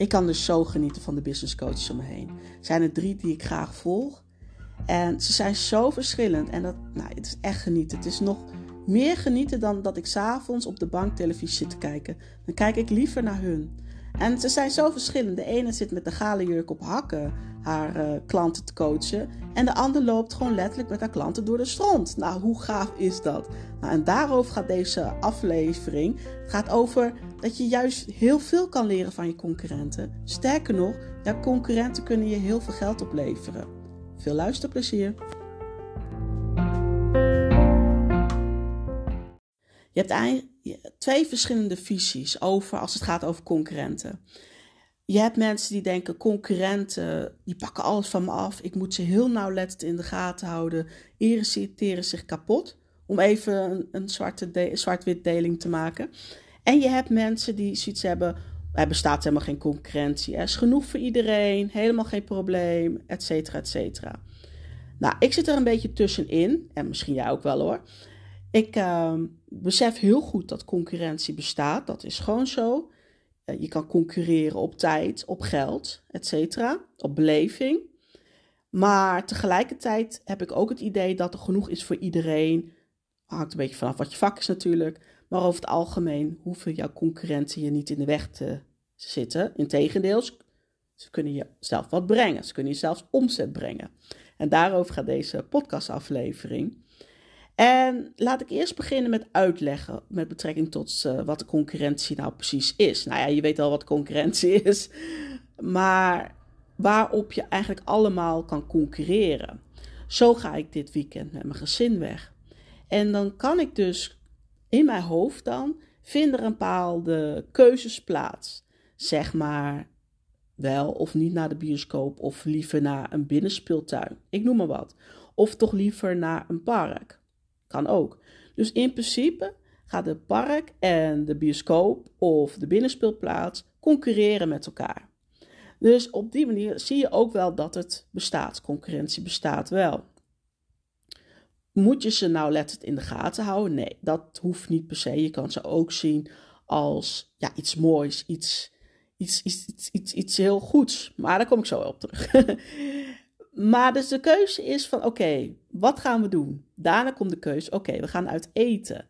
Ik kan dus zo genieten van de business coaches om me heen. Er zijn er drie die ik graag volg. En ze zijn zo verschillend. En dat, nou, het is echt genieten. Het is nog meer genieten dan dat ik s'avonds op de bank televisie zit te kijken. Dan kijk ik liever naar hun. En ze zijn zo verschillend. De ene zit met de gale jurk op hakken haar uh, klanten te coachen. En de ander loopt gewoon letterlijk met haar klanten door de strand. Nou, hoe gaaf is dat? Nou, en daarover gaat deze aflevering. Het gaat over dat je juist heel veel kan leren van je concurrenten. Sterker nog, jouw concurrenten kunnen je heel veel geld opleveren. Veel luisterplezier. Je hebt twee verschillende visies over als het gaat over concurrenten. Je hebt mensen die denken, concurrenten, die pakken alles van me af. Ik moet ze heel nauwlettend in de gaten houden. Irriteren zich kapot. Om even een, een zwart-wit deling te maken. En je hebt mensen die zoiets hebben, er bestaat helemaal geen concurrentie. Er is genoeg voor iedereen, helemaal geen probleem, et cetera, et cetera. Nou, ik zit er een beetje tussenin. En misschien jij ook wel hoor. Ik uh, besef heel goed dat concurrentie bestaat. Dat is gewoon zo. Uh, je kan concurreren op tijd, op geld, et cetera, op beleving. Maar tegelijkertijd heb ik ook het idee dat er genoeg is voor iedereen. Hangt een beetje vanaf wat je vak is natuurlijk. Maar over het algemeen hoeven jouw concurrenten je niet in de weg te zitten. Integendeel, ze kunnen je zelf wat brengen. Ze kunnen je zelfs omzet brengen. En daarover gaat deze podcastaflevering. En laat ik eerst beginnen met uitleggen met betrekking tot uh, wat de concurrentie nou precies is. Nou ja, je weet al wat concurrentie is, maar waarop je eigenlijk allemaal kan concurreren. Zo ga ik dit weekend met mijn gezin weg. En dan kan ik dus in mijn hoofd dan vinden er een bepaalde keuzes plaats. Zeg maar wel of niet naar de bioscoop of liever naar een binnenspeeltuin. Ik noem maar wat. Of toch liever naar een park. Kan ook. Dus in principe gaat het park en de bioscoop of de binnenspeelplaats concurreren met elkaar. Dus op die manier zie je ook wel dat het bestaat. Concurrentie bestaat wel. Moet je ze nou letterlijk in de gaten houden? Nee, dat hoeft niet per se. Je kan ze ook zien als ja, iets moois, iets, iets, iets, iets, iets, iets heel goeds. Maar daar kom ik zo op terug. Maar dus de keuze is van oké, wat gaan we doen? Daarna komt de keuze, oké, we gaan uit eten.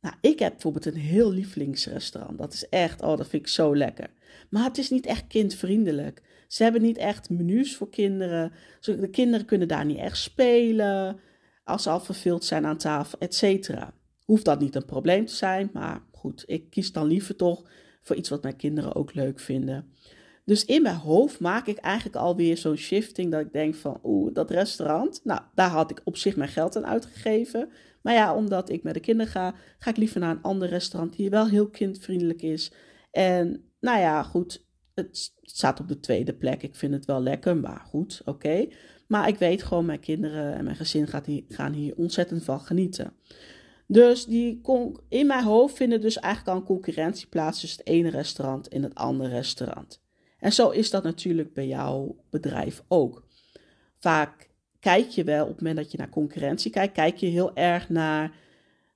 Nou, ik heb bijvoorbeeld een heel lievelingsrestaurant. Dat is echt, oh, dat vind ik zo lekker. Maar het is niet echt kindvriendelijk. Ze hebben niet echt menus voor kinderen. De kinderen kunnen daar niet echt spelen. Als ze al verveeld zijn aan tafel, et cetera. Hoeft dat niet een probleem te zijn, maar goed, ik kies dan liever toch voor iets wat mijn kinderen ook leuk vinden. Dus in mijn hoofd maak ik eigenlijk alweer zo'n shifting dat ik denk van, oeh, dat restaurant, nou, daar had ik op zich mijn geld aan uitgegeven. Maar ja, omdat ik met de kinderen ga, ga ik liever naar een ander restaurant die wel heel kindvriendelijk is. En nou ja, goed, het staat op de tweede plek. Ik vind het wel lekker, maar goed, oké. Maar ik weet gewoon, mijn kinderen en mijn gezin gaat hier, gaan hier ontzettend van genieten. Dus die in mijn hoofd vinden dus eigenlijk al een concurrentie plaats tussen het ene restaurant en het andere restaurant. En zo is dat natuurlijk bij jouw bedrijf ook. Vaak kijk je wel op het moment dat je naar concurrentie kijkt, kijk je heel erg naar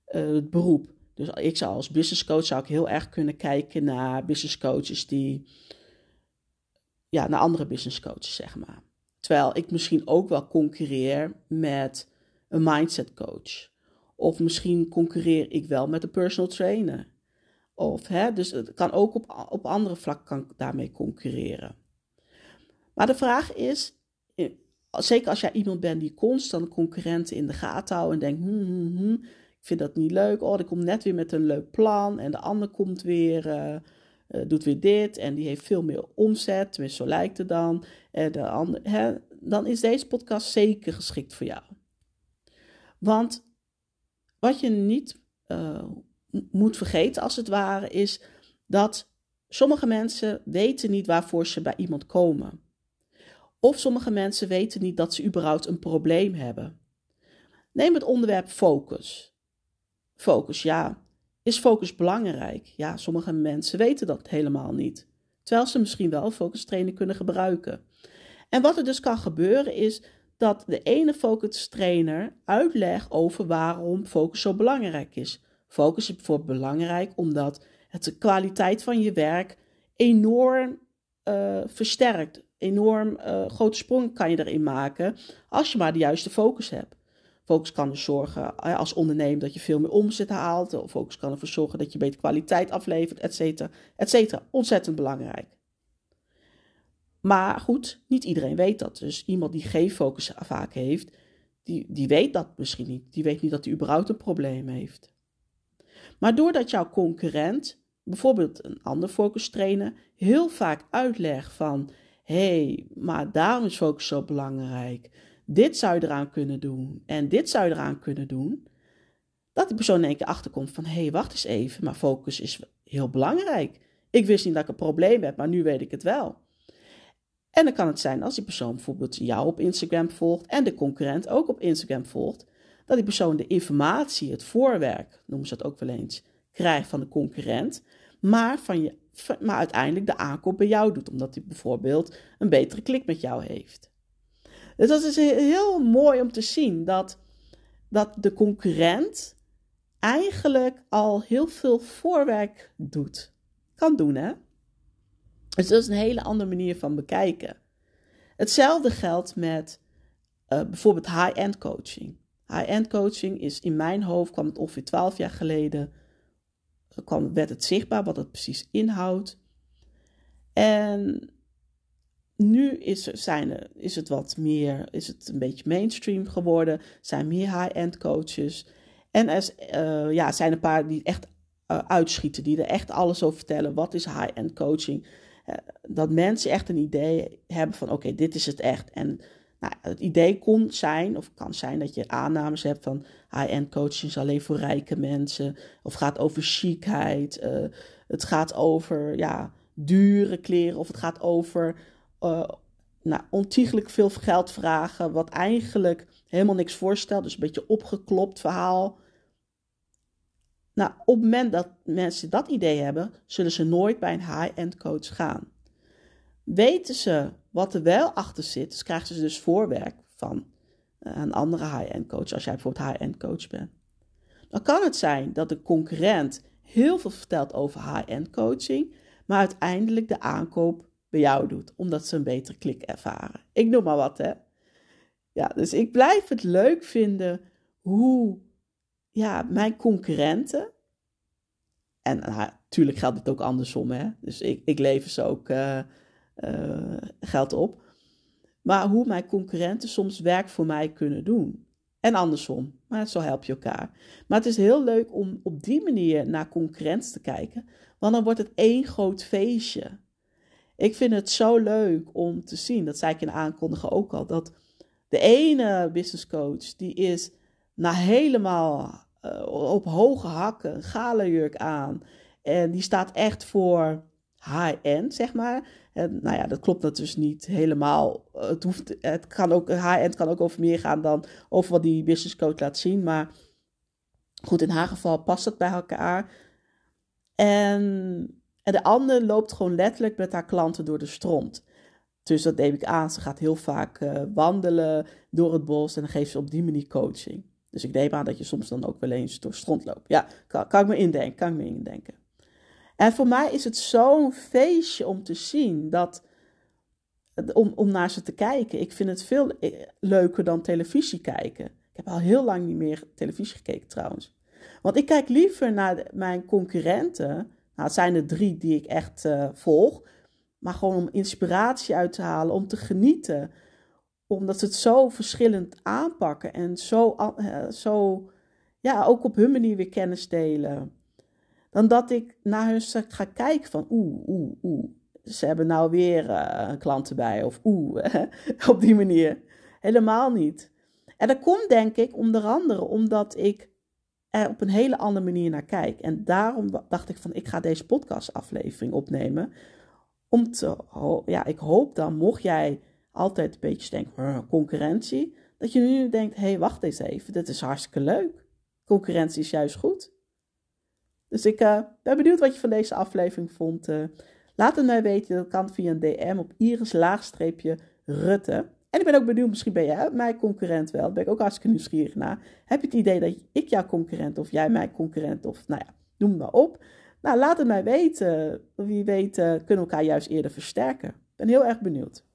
uh, het beroep. Dus ik zou als business coach zou ik heel erg kunnen kijken naar business coaches die ja, naar andere business coaches, zeg maar. Terwijl ik misschien ook wel concurreer met een mindset coach. Of misschien concurreer ik wel met een personal trainer. Of, hè, dus het kan ook op, op andere vlakken kan daarmee concurreren. Maar de vraag is, zeker als jij iemand bent die constant concurrenten in de gaten houdt en denkt, hmm, hmm, hmm, ik vind dat niet leuk, oh, die komt net weer met een leuk plan en de ander komt weer, uh, doet weer dit en die heeft veel meer omzet, tenminste zo lijkt het dan, en de ander, hè, dan is deze podcast zeker geschikt voor jou. Want wat je niet uh, moet vergeten, als het ware, is dat sommige mensen weten niet waarvoor ze bij iemand komen. Of sommige mensen weten niet dat ze überhaupt een probleem hebben. Neem het onderwerp focus. Focus, ja. Is focus belangrijk? Ja, sommige mensen weten dat helemaal niet. Terwijl ze misschien wel focus training kunnen gebruiken. En wat er dus kan gebeuren is dat de ene focus trainer uitlegt over waarom focus zo belangrijk is. Focus is bijvoorbeeld belangrijk omdat het de kwaliteit van je werk enorm uh, versterkt. Enorm uh, grote sprong kan je erin maken als je maar de juiste focus hebt. Focus kan dus zorgen als ondernemer dat je veel meer omzet haalt. Of focus kan ervoor zorgen dat je beter kwaliteit aflevert, et cetera, et cetera. Ontzettend belangrijk. Maar goed, niet iedereen weet dat. Dus iemand die geen focus vaak heeft, die, die weet dat misschien niet. Die weet niet dat hij überhaupt een probleem heeft. Maar doordat jouw concurrent, bijvoorbeeld een ander focus trainer, heel vaak uitlegt van... hé, hey, maar daarom is focus zo belangrijk. Dit zou je eraan kunnen doen en dit zou je eraan kunnen doen. Dat die persoon in één keer achterkomt van... hé, hey, wacht eens even, maar focus is heel belangrijk. Ik wist niet dat ik een probleem heb, maar nu weet ik het wel. En dan kan het zijn als die persoon bijvoorbeeld jou op Instagram volgt en de concurrent ook op Instagram volgt, dat die persoon de informatie, het voorwerk, noemen ze dat ook wel eens, krijgt van de concurrent, maar, van je, maar uiteindelijk de aankoop bij jou doet, omdat hij bijvoorbeeld een betere klik met jou heeft. Dus dat is heel mooi om te zien dat, dat de concurrent eigenlijk al heel veel voorwerk doet. Kan doen, hè? Dus dat is een hele andere manier van bekijken. Hetzelfde geldt met uh, bijvoorbeeld high-end coaching. High-end coaching is in mijn hoofd, kwam het ongeveer 12 jaar geleden, kwam, werd het zichtbaar wat het precies inhoudt. En nu is, zijn er, is het wat meer, is het een beetje mainstream geworden. Zijn meer high-end coaches. En er uh, ja, zijn een paar die echt uh, uitschieten, die er echt alles over vertellen. Wat is high-end coaching? Eh, dat mensen echt een idee hebben van oké, dit is het echt. En nou, het idee kon zijn, of kan zijn, dat je aannames hebt van high-end coaching is alleen voor rijke mensen. Of gaat over chicheid. Het gaat over ja, dure kleren. Of het gaat over uh, nou, ontiegelijk veel geld vragen. Wat eigenlijk helemaal niks voorstelt. Dus een beetje opgeklopt verhaal. Nou, op het moment dat mensen dat idee hebben, zullen ze nooit bij een high-end coach gaan. Weten ze wat er wel achter zit, dus krijgen ze dus voorwerk van eh, een andere high-end coach, als jij bijvoorbeeld high-end coach bent. Dan kan het zijn dat de concurrent heel veel vertelt over high-end coaching, maar uiteindelijk de aankoop bij jou doet, omdat ze een betere klik ervaren. Ik noem maar wat, hè. Ja, dus ik blijf het leuk vinden hoe ja, mijn concurrenten. En natuurlijk geldt het ook andersom, hè. Dus ik, ik lever ze ook uh, uh, geld op. Maar hoe mijn concurrenten soms werk voor mij kunnen doen. En andersom. Maar zo help je elkaar. Maar het is heel leuk om op die manier naar concurrentie te kijken. Want dan wordt het één groot feestje. Ik vind het zo leuk om te zien, dat zei ik in aankondigen ook al, dat de ene business coach, die is na helemaal uh, op hoge hakken, galenjurk aan. En die staat echt voor high-end, zeg maar. En, nou ja, dat klopt dat dus niet helemaal. Het, hoeft, het kan ook, high-end kan ook over meer gaan dan over wat die business coach laat zien. Maar goed, in haar geval past dat bij elkaar. En, en de andere loopt gewoon letterlijk met haar klanten door de stront. Dus dat neem ik aan. Ze gaat heel vaak uh, wandelen door het bos en dan geeft ze op die manier coaching. Dus ik neem aan dat je soms dan ook wel eens door stront loopt. Ja, kan, kan ik me indenken, kan ik me indenken. En voor mij is het zo'n feestje om te zien dat, om, om naar ze te kijken. Ik vind het veel eh, leuker dan televisie kijken. Ik heb al heel lang niet meer televisie gekeken trouwens. Want ik kijk liever naar mijn concurrenten. Nou, het zijn er drie die ik echt uh, volg. Maar gewoon om inspiratie uit te halen, om te genieten omdat ze het zo verschillend aanpakken en zo, uh, zo ja, ook op hun manier weer kennis delen. Dan dat ik naar hun ga kijken van oeh, oeh, oeh. Ze hebben nou weer uh, een klant erbij. Of oeh, op die manier. Helemaal niet. En dat komt denk ik onder andere omdat ik op een hele andere manier naar kijk. En daarom dacht ik van ik ga deze podcastaflevering opnemen. Om te, ja, ik hoop dan, mocht jij altijd een beetje denken, concurrentie. Dat je nu denkt, hé, hey, wacht eens even, dit is hartstikke leuk. Concurrentie is juist goed. Dus ik uh, ben benieuwd wat je van deze aflevering vond. Uh, laat het mij weten, dat kan via een DM op iris-rutte. En ik ben ook benieuwd, misschien ben jij mijn concurrent wel. Daar ben ik ook hartstikke nieuwsgierig naar. Heb je het idee dat ik jouw concurrent of jij mijn concurrent of, nou ja, noem maar op. Nou, laat het mij weten. Wie weet kunnen we elkaar juist eerder versterken. Ik ben heel erg benieuwd.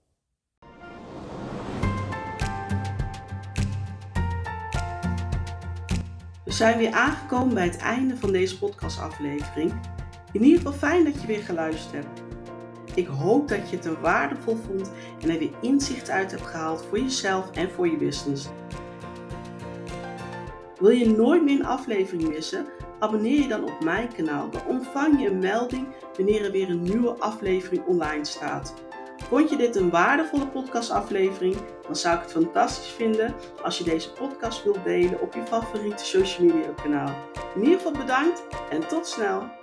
We zijn weer aangekomen bij het einde van deze podcastaflevering. In ieder geval fijn dat je weer geluisterd hebt. Ik hoop dat je het er waardevol vond en er weer inzicht uit hebt gehaald voor jezelf en voor je business. Wil je nooit meer een aflevering missen? Abonneer je dan op mijn kanaal. Dan ontvang je een melding wanneer er weer een nieuwe aflevering online staat. Vond je dit een waardevolle podcastaflevering? Dan zou ik het fantastisch vinden als je deze podcast wilt delen op je favoriete social media kanaal. In ieder geval bedankt en tot snel!